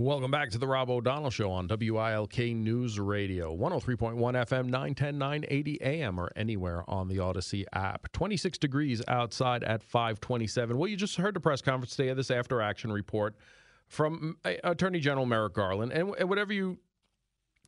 Welcome back to the Rob O'Donnell Show on WILK News Radio, 103.1 FM, 910, 980 AM, or anywhere on the Odyssey app. 26 degrees outside at 527. Well, you just heard the press conference today of this after action report from uh, Attorney General Merrick Garland. And whatever you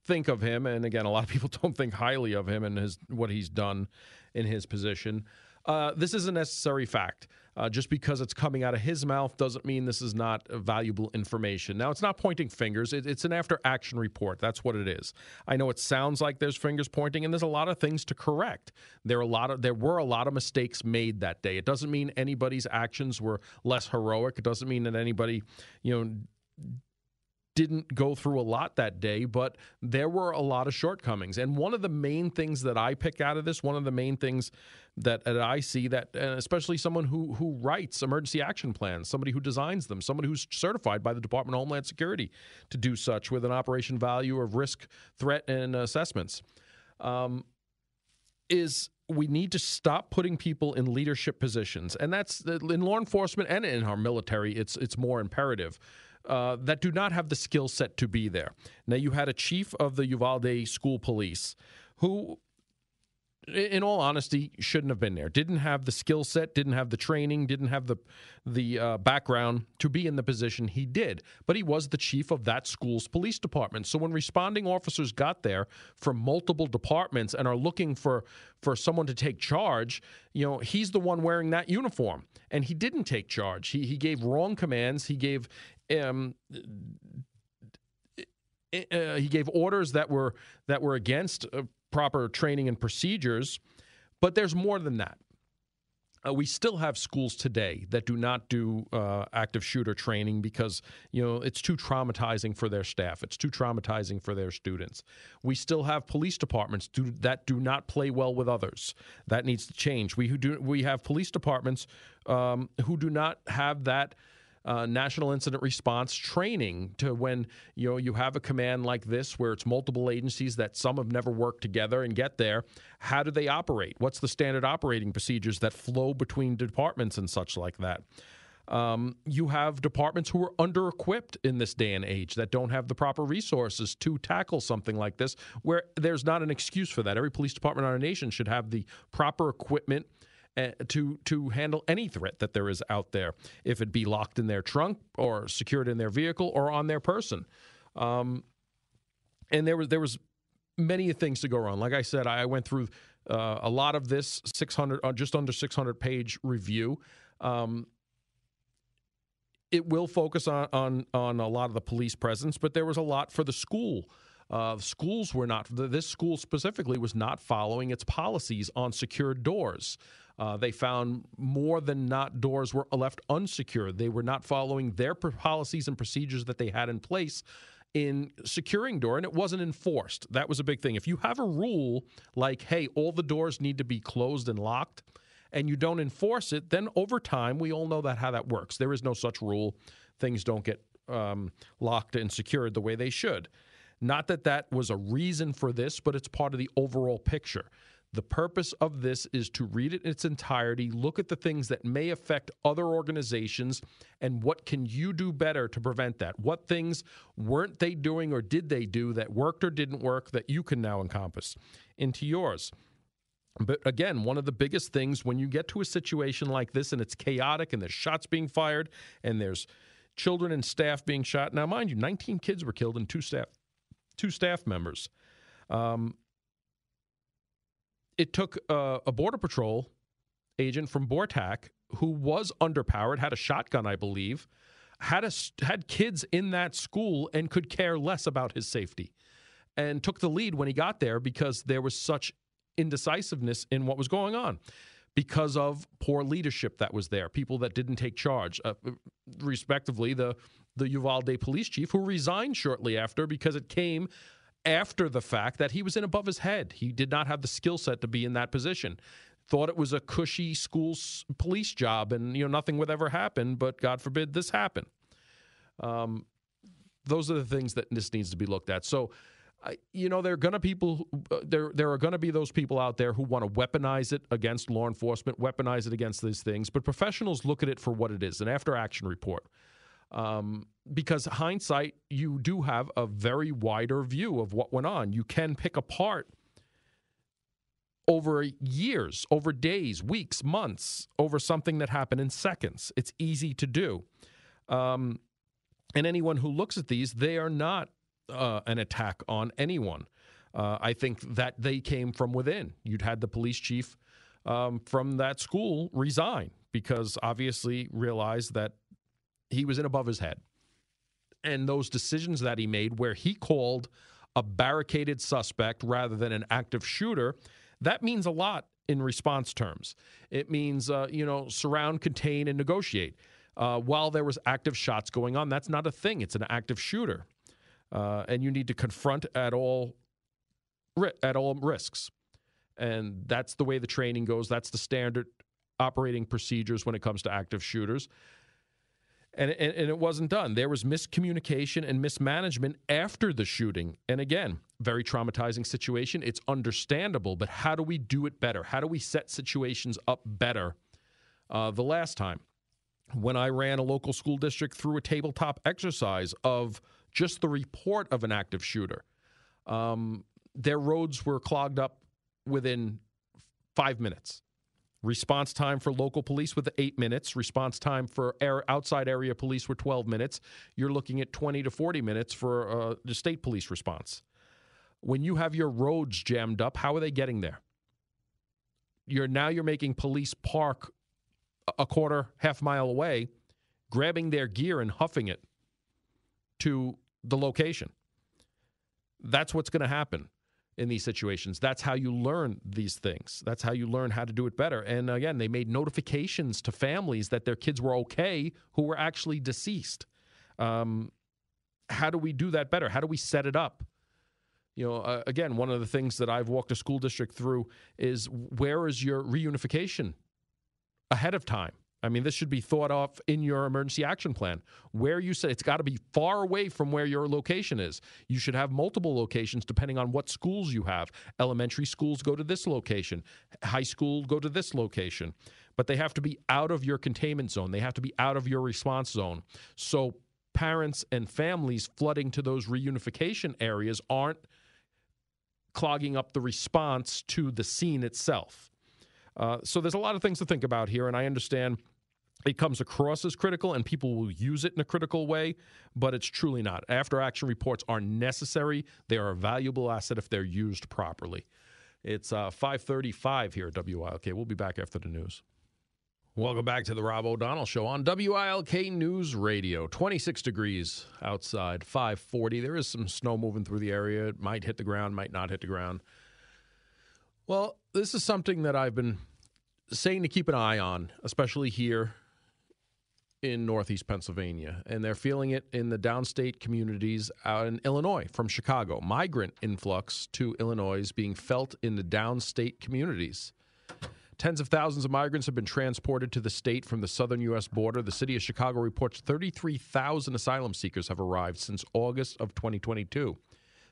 think of him, and again, a lot of people don't think highly of him and his, what he's done in his position. Uh, this is a necessary fact. Uh, just because it's coming out of his mouth doesn't mean this is not valuable information. Now, it's not pointing fingers. It, it's an after action report. That's what it is. I know it sounds like there's fingers pointing, and there's a lot of things to correct. There are a lot of there were a lot of mistakes made that day. It doesn't mean anybody's actions were less heroic. It doesn't mean that anybody, you know didn't go through a lot that day, but there were a lot of shortcomings. And one of the main things that I pick out of this, one of the main things that, that I see that, especially someone who who writes emergency action plans, somebody who designs them, somebody who's certified by the Department of Homeland Security to do such with an operation value of risk, threat, and assessments, um, is we need to stop putting people in leadership positions, and that's in law enforcement and in our military. It's it's more imperative uh, that do not have the skill set to be there. Now, you had a chief of the Uvalde School Police who in all honesty, shouldn't have been there. Didn't have the skill set, didn't have the training, didn't have the the uh, background to be in the position he did. But he was the chief of that school's police department. So when responding officers got there from multiple departments and are looking for for someone to take charge, you know, he's the one wearing that uniform, and he didn't take charge. He he gave wrong commands. He gave um, uh, he gave orders that were that were against uh, proper training and procedures. But there's more than that. Uh, we still have schools today that do not do uh, active shooter training because you know it's too traumatizing for their staff. It's too traumatizing for their students. We still have police departments do, that do not play well with others. That needs to change. We do we have police departments um, who do not have that uh, national incident response training to when you know you have a command like this where it's multiple agencies that some have never worked together and get there how do they operate what's the standard operating procedures that flow between departments and such like that um, you have departments who are under equipped in this day and age that don't have the proper resources to tackle something like this, where there's not an excuse for that. Every police department in our nation should have the proper equipment to to handle any threat that there is out there, if it be locked in their trunk or secured in their vehicle or on their person. Um, and there was there was many things to go wrong. Like I said, I went through uh, a lot of this 600, uh, just under 600 page review. Um, it will focus on, on on a lot of the police presence, but there was a lot for the school. Uh, schools were not. This school specifically was not following its policies on secured doors. Uh, they found more than not doors were left unsecured. They were not following their policies and procedures that they had in place in securing door and it wasn't enforced. That was a big thing. If you have a rule like, hey, all the doors need to be closed and locked, and you don't enforce it, then over time, we all know that how that works. There is no such rule. Things don't get um, locked and secured the way they should. Not that that was a reason for this, but it's part of the overall picture. The purpose of this is to read it in its entirety, look at the things that may affect other organizations, and what can you do better to prevent that? What things weren't they doing or did they do that worked or didn't work that you can now encompass into yours? But again, one of the biggest things when you get to a situation like this and it's chaotic and there's shots being fired and there's children and staff being shot. Now, mind you, 19 kids were killed and two staff, two staff members. Um, it took uh, a border patrol agent from BORTAC who was underpowered, had a shotgun, I believe, had a, had kids in that school and could care less about his safety, and took the lead when he got there because there was such indecisiveness in what was going on because of poor leadership that was there, people that didn't take charge. Uh, respectively, the the Uvalde police chief who resigned shortly after because it came after the fact that he was in above his head. He did not have the skill set to be in that position. Thought it was a cushy school police job, and you know nothing would ever happen. But God forbid this happen. Um, those are the things that this needs to be looked at. So, you know, there are going to people uh, there. There are going to be those people out there who want to weaponize it against law enforcement, weaponize it against these things. But professionals look at it for what it is—an after-action report. Um, because hindsight, you do have a very wider view of what went on. You can pick apart over years, over days, weeks, months, over something that happened in seconds. It's easy to do. Um, and anyone who looks at these, they are not uh, an attack on anyone. Uh, I think that they came from within. You'd had the police chief um, from that school resign because obviously realized that he was in above his head. And those decisions that he made, where he called a barricaded suspect rather than an active shooter, that means a lot in response terms. It means, uh, you know, surround, contain, and negotiate. Uh, while there was active shots going on, that's not a thing. It's an active shooter, uh, and you need to confront at all at all risks. And that's the way the training goes. That's the standard operating procedures when it comes to active shooters and, and, and, it wasn't done. There was miscommunication and mismanagement after the shooting. And again, very traumatizing situation. It's understandable, but how do we do it better? How do we set situations up better? Uh, the last time, when I ran a local school district through a tabletop exercise of just the report of an active shooter, um, their roads were clogged up within five minutes. Response time for local police with eight minutes. Response time for air, outside area police were 12 minutes. You're looking at 20 to 40 minutes for uh, the state police response. When you have your roads jammed up, how are they getting there? You're now you're making police park a quarter, half mile away, grabbing their gear and huffing it to the location. That's what's going to happen in these situations. That's how you learn these things. That's how you learn how to do it better. And again, they made notifications to families that their kids were okay who were actually deceased. Um, how do we do that better? How do we set it up? You know, uh, again, one of the things that I've walked a school district through is where is your reunification ahead of time? I mean, this should be thought of in your emergency action plan. Where you say it's got to be far away from where your location is. You should have multiple locations depending on what schools you have. Elementary schools go to this location, high school go to this location, but they have to be out of your containment zone. They have to be out of your response zone. So parents and families flooding to those reunification areas aren't clogging up the response to the scene itself. Uh, so there's a lot of things to think about here, and I understand it comes across as critical and people will use it in a critical way, but it's truly not. After action reports are necessary. They are a valuable asset if they're used properly. It's uh, 535 here at WILK. We'll be back after the news. Welcome back to the Rob O'Donnell Show on WILK News Radio. 26 degrees outside, 540. There is some snow moving through the area. It might hit the ground, might not hit the ground. Well, this is something that I've been saying to keep an eye on, especially here in Northeast Pennsylvania, and they're feeling it in the downstate communities out in Illinois from Chicago. Migrant influx to Illinois is being felt in the downstate communities. Tens of thousands of migrants have been transported to the state from the southern U.S. border. The city of Chicago reports 33,000 asylum seekers have arrived since August of 2022.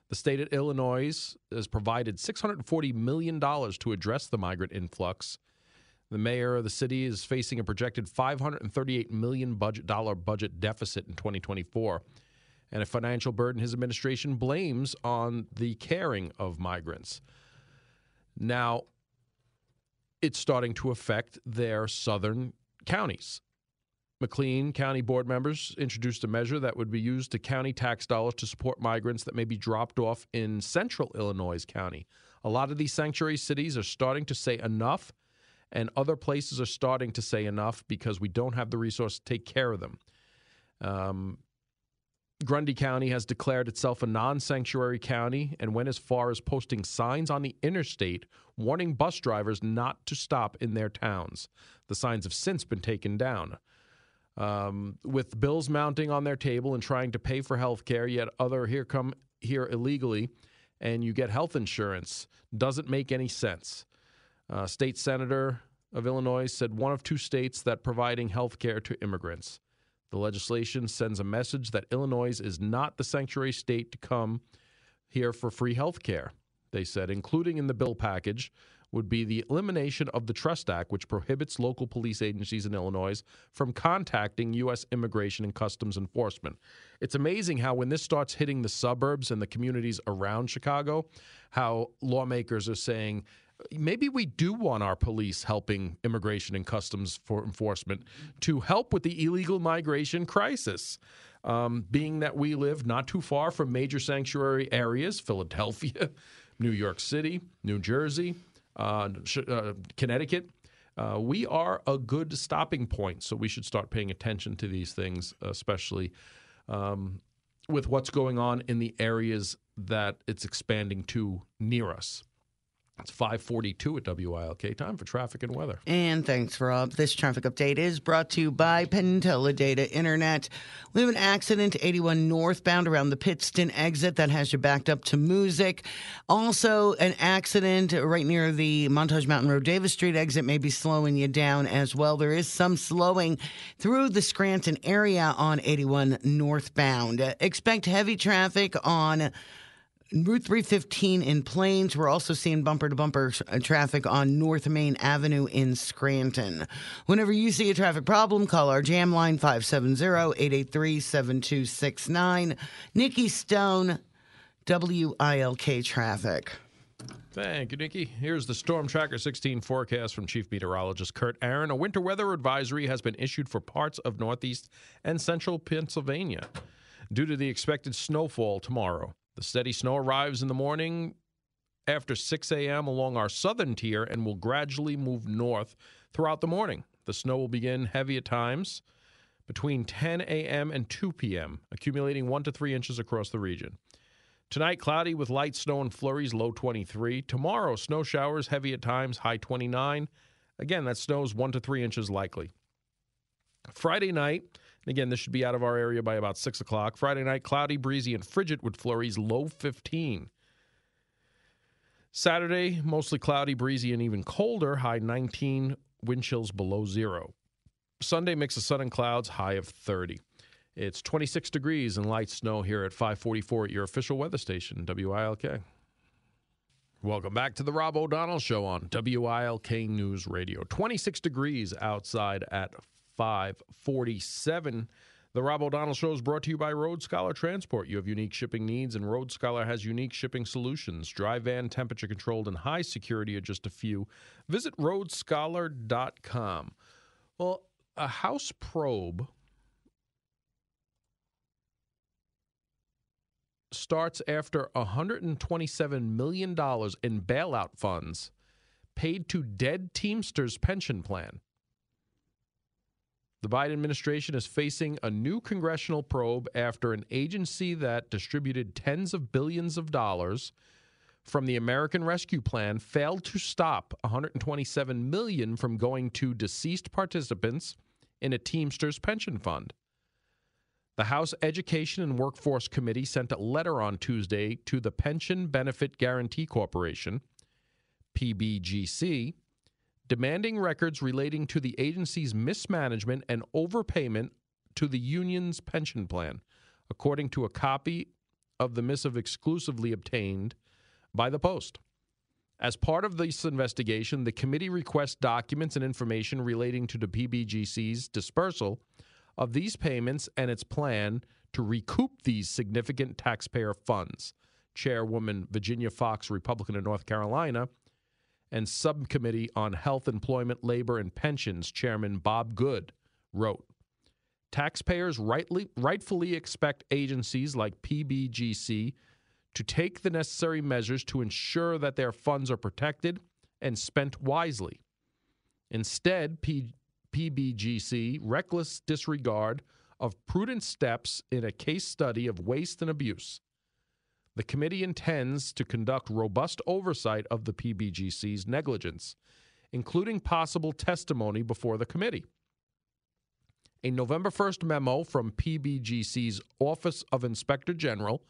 The state of Illinois has provided $640 million to address the migrant influx the mayor of the city is facing a projected 538 million budget dollar budget deficit in 2024 and a financial burden his administration blames on the caring of migrants. Now, it's starting to affect their southern counties. McLean County board members introduced a measure that would be used to county tax dollars to support migrants that may be dropped off in central Illinois County. A lot of these sanctuary cities are starting to say enough and other places are starting to say enough because we don't have the resource to take care of them. Um, Grundy County has declared itself a non sanctuary county and went as far as posting signs on the interstate warning bus drivers not to stop in their towns. The signs have since been taken down. Um, with bills mounting on their table and trying to pay for health care, yet other here come here illegally, and you get health insurance doesn't make any sense. Uh, state senator of Illinois said one of two states that providing health care to immigrants. The legislation sends a message that Illinois is not the sanctuary state to come here for free health care, they said, including in the bill package would be the elimination of the Trust Act, which prohibits local police agencies in Illinois from contacting U.S. Immigration and Customs Enforcement. It's amazing how, when this starts hitting the suburbs and the communities around Chicago, how lawmakers are saying, maybe we do want our police helping immigration and customs for enforcement to help with the illegal migration crisis. Um, being that we live not too far from major sanctuary areas, Philadelphia, New York City, New Jersey, uh, uh, Connecticut. Uh, we are a good stopping point, so we should start paying attention to these things, especially um, with what's going on in the areas that it's expanding to near us. It's 542 at WILK. Time for traffic and weather. And thanks, Rob. This traffic update is brought to you by Data Internet. We have an accident 81 northbound around the Pittston exit that has you backed up to Moosic. Also, an accident right near the Montage Mountain Road Davis Street exit may be slowing you down as well. There is some slowing through the Scranton area on 81 northbound. Expect heavy traffic on Route 315 in Plains. We're also seeing bumper to bumper uh, traffic on North Main Avenue in Scranton. Whenever you see a traffic problem, call our jam line 570 883 7269. Nikki Stone, WILK Traffic. Thank you, Nikki. Here's the Storm Tracker 16 forecast from Chief Meteorologist Kurt Aaron. A winter weather advisory has been issued for parts of northeast and central Pennsylvania due to the expected snowfall tomorrow. The steady snow arrives in the morning after 6 a.m. along our southern tier and will gradually move north throughout the morning. The snow will begin heavy at times between 10 a.m. and 2 p.m., accumulating 1 to 3 inches across the region. Tonight, cloudy with light snow and flurries, low 23. Tomorrow, snow showers, heavy at times, high 29. Again, that snows 1 to 3 inches likely. Friday night, Again, this should be out of our area by about 6 o'clock. Friday night, cloudy, breezy, and frigid with flurries, low 15. Saturday, mostly cloudy, breezy, and even colder, high 19, wind chills below zero. Sunday, mix of sun and clouds, high of 30. It's 26 degrees and light snow here at 544 at your official weather station, WILK. Welcome back to the Rob O'Donnell Show on WILK News Radio. 26 degrees outside at 547. The Rob O'Donnell Show is brought to you by Road Scholar Transport. You have unique shipping needs, and Road Scholar has unique shipping solutions. Dry van, temperature controlled, and high security are just a few. Visit roadscholar.com. Well, a House probe starts after $127 million in bailout funds paid to dead Teamsters pension plan. The Biden administration is facing a new congressional probe after an agency that distributed tens of billions of dollars from the American Rescue Plan failed to stop 127 million from going to deceased participants in a Teamsters pension fund. The House Education and Workforce Committee sent a letter on Tuesday to the Pension Benefit Guaranty Corporation, PBGC, demanding records relating to the agency's mismanagement and overpayment to the union's pension plan, according to a copy of the missive exclusively obtained by the Post. As part of this investigation, the committee requests documents and information relating to the PBGC's dispersal of these payments and its plan to recoup these significant taxpayer funds. Chairwoman Virginia Foxx, Republican of North Carolina, and Subcommittee on Health, Employment, Labor, and Pensions Chairman Bob Good wrote Taxpayers rightly, rightfully expect agencies like PBGC to take the necessary measures to ensure that their funds are protected and spent wisely. Instead, P- PBGC reckless disregard of prudent steps in a case study of waste and abuse the committee intends to conduct robust oversight of the PBGC's negligence, including possible testimony before the committee. A November 1st memo from PBGC's Office of Inspector General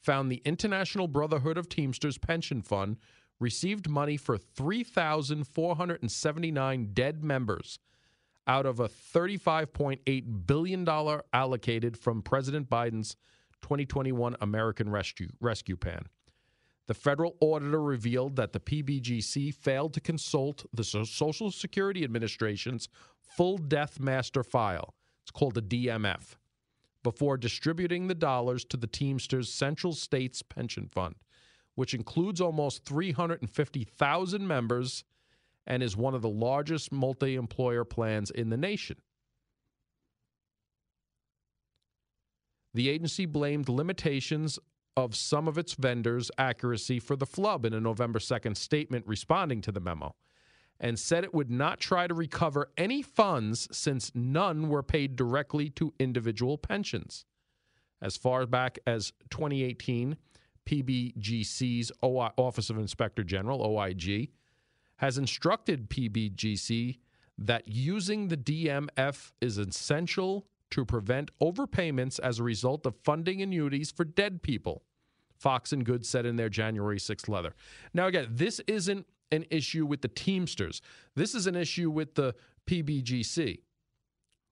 found the International Brotherhood of Teamsters Pension Fund received money for 3,479 dead members out of a $35.8 billion allocated from President Biden's 2021 American Rescue, Rescue Plan. The federal auditor revealed that the PBGC failed to consult the Social Security Administration's full death master file. It's called a DMF before distributing the dollars to the Teamsters Central States Pension Fund, which includes almost 350,000 members and is one of the largest multi employer plans in the nation. The agency blamed limitations of some of its vendors' accuracy for the flub in a November 2nd statement responding to the memo and said it would not try to recover any funds since none were paid directly to individual pensions. As far back as 2018, PBGC's Office of Inspector General, OIG, has instructed PBGC that using the DMF is essential to prevent overpayments as a result of funding annuities for dead people. Foxx and Good said in their January 6th letter. Now, again, this isn't an issue with the Teamsters. This is an issue with the PBGC,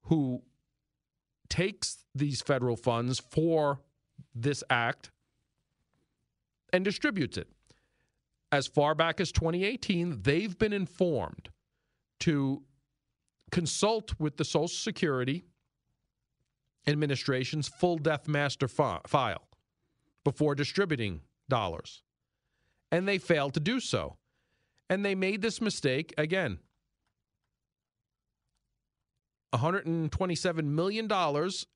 who takes these federal funds for this act and distributes it. As far back as 2018, they've been informed to consult with the Social Security Administration's full death master fi- file before distributing dollars. And they failed to do so. And they made this mistake again. $127 million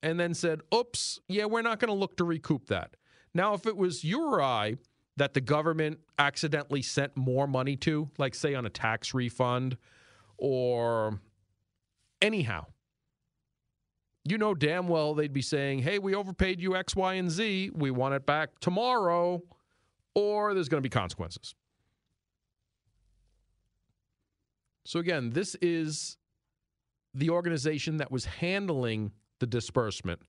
and then said, oops, yeah, we're not going to look to recoup that. Now, if it was you or I that the government accidentally sent more money to, like say on a tax refund or anyhow, you know damn well they'd be saying, hey, we overpaid you X, Y, and Z. We want it back tomorrow, or there's going to be consequences. So, again, this is the organization that was handling the disbursement,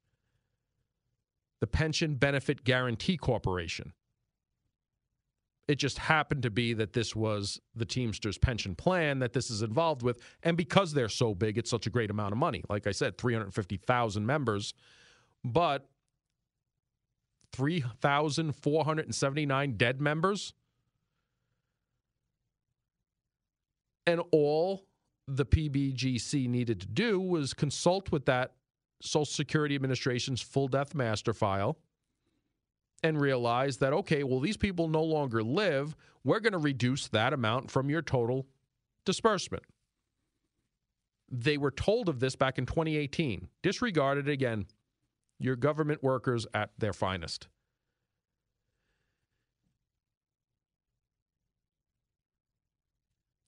the Pension Benefit Guaranty Corporation. It just happened to be that this was the Teamsters pension plan that this is involved with. And because they're so big, it's such a great amount of money. Like I said, 350,000 members, but 3,479 dead members. And all the PBGC needed to do was consult with that Social Security Administration's full death master file and realize that, okay, well, these people no longer live. We're going to reduce that amount from your total disbursement. They were told of this back in 2018. Disregarded again. Your government workers at their finest.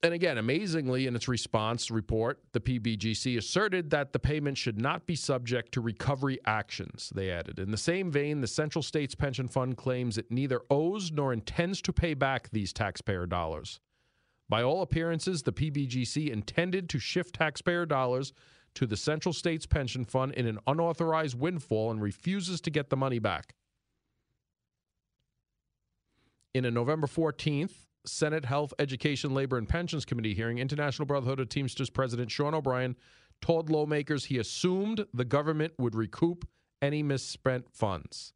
And again, amazingly, in its response report, the PBGC asserted that the payment should not be subject to recovery actions, they added. In the same vein, the Central States Pension Fund claims it neither owes nor intends to pay back these taxpayer dollars. By all appearances, the PBGC intended to shift taxpayer dollars to the Central States Pension Fund in an unauthorized windfall and refuses to get the money back. In a November 14th, Senate Health, Education, Labor, and Pensions Committee hearing, International Brotherhood of Teamsters President Sean O'Brien told lawmakers he assumed the government would recoup any misspent funds.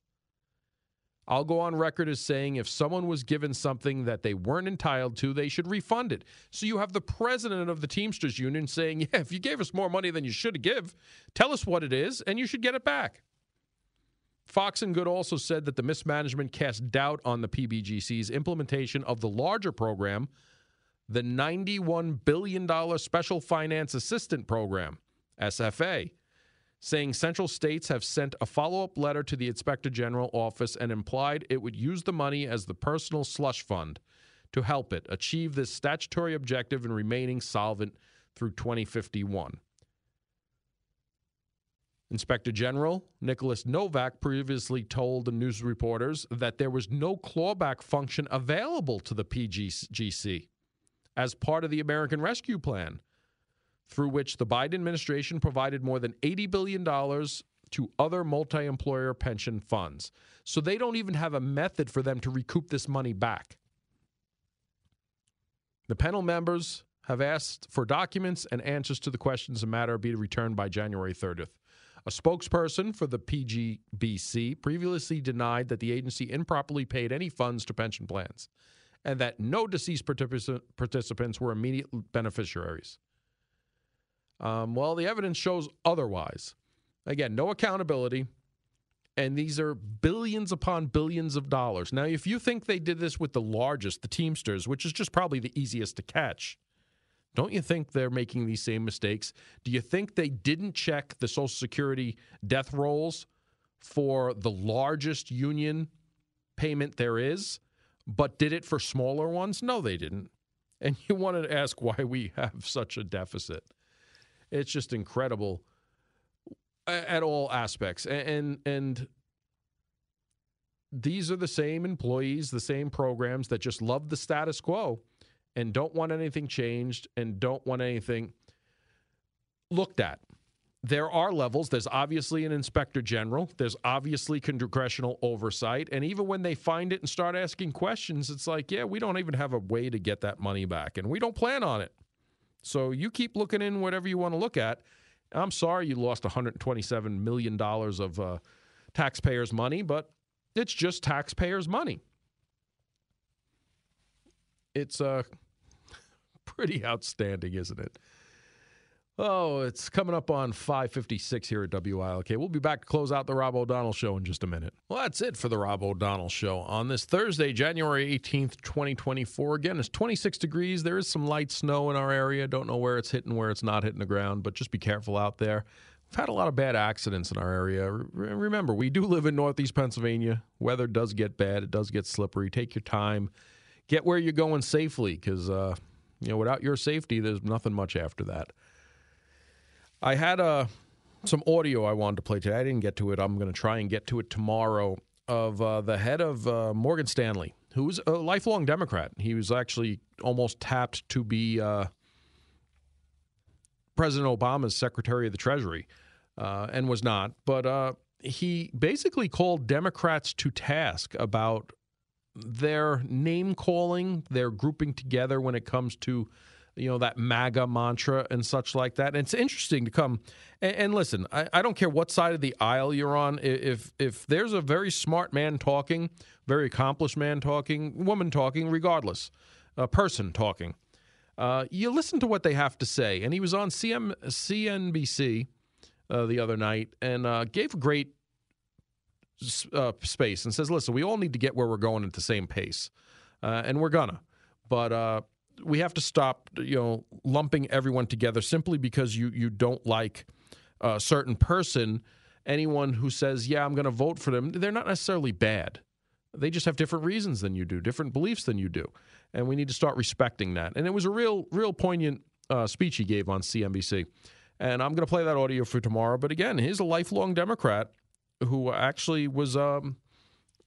I'll go on record as saying if someone was given something that they weren't entitled to, they should refund it. So you have the president of the Teamsters Union saying, yeah, if you gave us more money than you should give, tell us what it is and you should get it back. Foxx and Good also said that the mismanagement cast doubt on the PBGC's implementation of the larger program, the $91 billion Special Finance Assistant Program, SFA, saying central states have sent a follow up letter to the Inspector General office and implied it would use the money as the personal slush fund to help it achieve this statutory objective in remaining solvent through 2051. Inspector General Nicholas Novak previously told the news reporters that there was no clawback function available to the PBGC as part of the American Rescue Plan, through which the Biden administration provided more than $80 billion to other multi employer pension funds. So they don't even have a method for them to recoup this money back. The panel members have asked for documents and answers to the questions the matter be returned by January 30th. A spokesperson for the PGBC previously denied that the agency improperly paid any funds to pension plans and that no deceased particip- participants were immediate beneficiaries. Um, well, the evidence shows otherwise. Again, no accountability. And these are billions upon billions of dollars. Now, if you think they did this with the largest, the Teamsters, which is just probably the easiest to catch, don't you think they're making these same mistakes? Do you think they didn't check the Social Security death rolls for the largest union payment there is, but did it for smaller ones? No, they didn't. And you want to ask why we have such a deficit. It's just incredible at all aspects. And, And and these are the same employees, the same programs that just love the status quo and don't want anything changed and don't want anything looked at. There are levels. There's obviously an inspector general. There's obviously congressional oversight. And even when they find it and start asking questions, it's like, yeah, we don't even have a way to get that money back. And we don't plan on it. So you keep looking in whatever you want to look at. I'm sorry you lost $127 million of uh, taxpayers' money, but it's just taxpayers' money. It's uh, pretty outstanding, isn't it? Oh, it's coming up on 556 here at WILK. We'll be back to close out the Rob O'Donnell Show in just a minute. Well, that's it for the Rob O'Donnell Show on this Thursday, January 18th, 2024. Again, it's 26 degrees. There is some light snow in our area. Don't know where it's hitting, where it's not hitting the ground, but just be careful out there. We've had a lot of bad accidents in our area. Remember, we do live in Northeast Pennsylvania. Weather does get bad, it does get slippery. Take your time. Get where you're going safely because, uh, you know, without your safety, there's nothing much after that. I had uh, some audio I wanted to play today. I didn't get to it. I'm going to try and get to it tomorrow of uh, the head of uh, Morgan Stanley, who was a lifelong Democrat. He was actually almost tapped to be uh, President Obama's Secretary of the Treasury uh, and was not. But he basically called Democrats to task about their name calling, their grouping together when it comes to you know, that MAGA mantra and such like that. And it's interesting to come and, and listen. I, I, don't care what side of the aisle you're on. If if there's a very smart man talking, very accomplished man talking, woman talking, regardless, a person talking, uh, you listen to what they have to say. And he was on CM, CNBC uh, the other night and uh, gave a great uh, space and says, "Listen, we all need to get where we're going at the same pace, uh, and we're gonna." But uh, we have to stop, you know, lumping everyone together simply because you you don't like a certain person. Anyone who says, "Yeah, I'm going to vote for them," they're not necessarily bad. They just have different reasons than you do, different beliefs than you do, and we need to start respecting that. And it was a real, real poignant uh, speech he gave on CNBC, and I'm going to play that audio for tomorrow. But again, he's a lifelong Democrat who actually was um,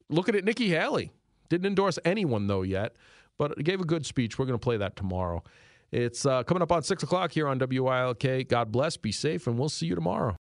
looking at Nikki Haley. Didn't endorse anyone though yet but gave a good speech. We're going to play that tomorrow. It's uh, coming up on 6 o'clock here on WILK. God bless, be safe, and we'll see you tomorrow.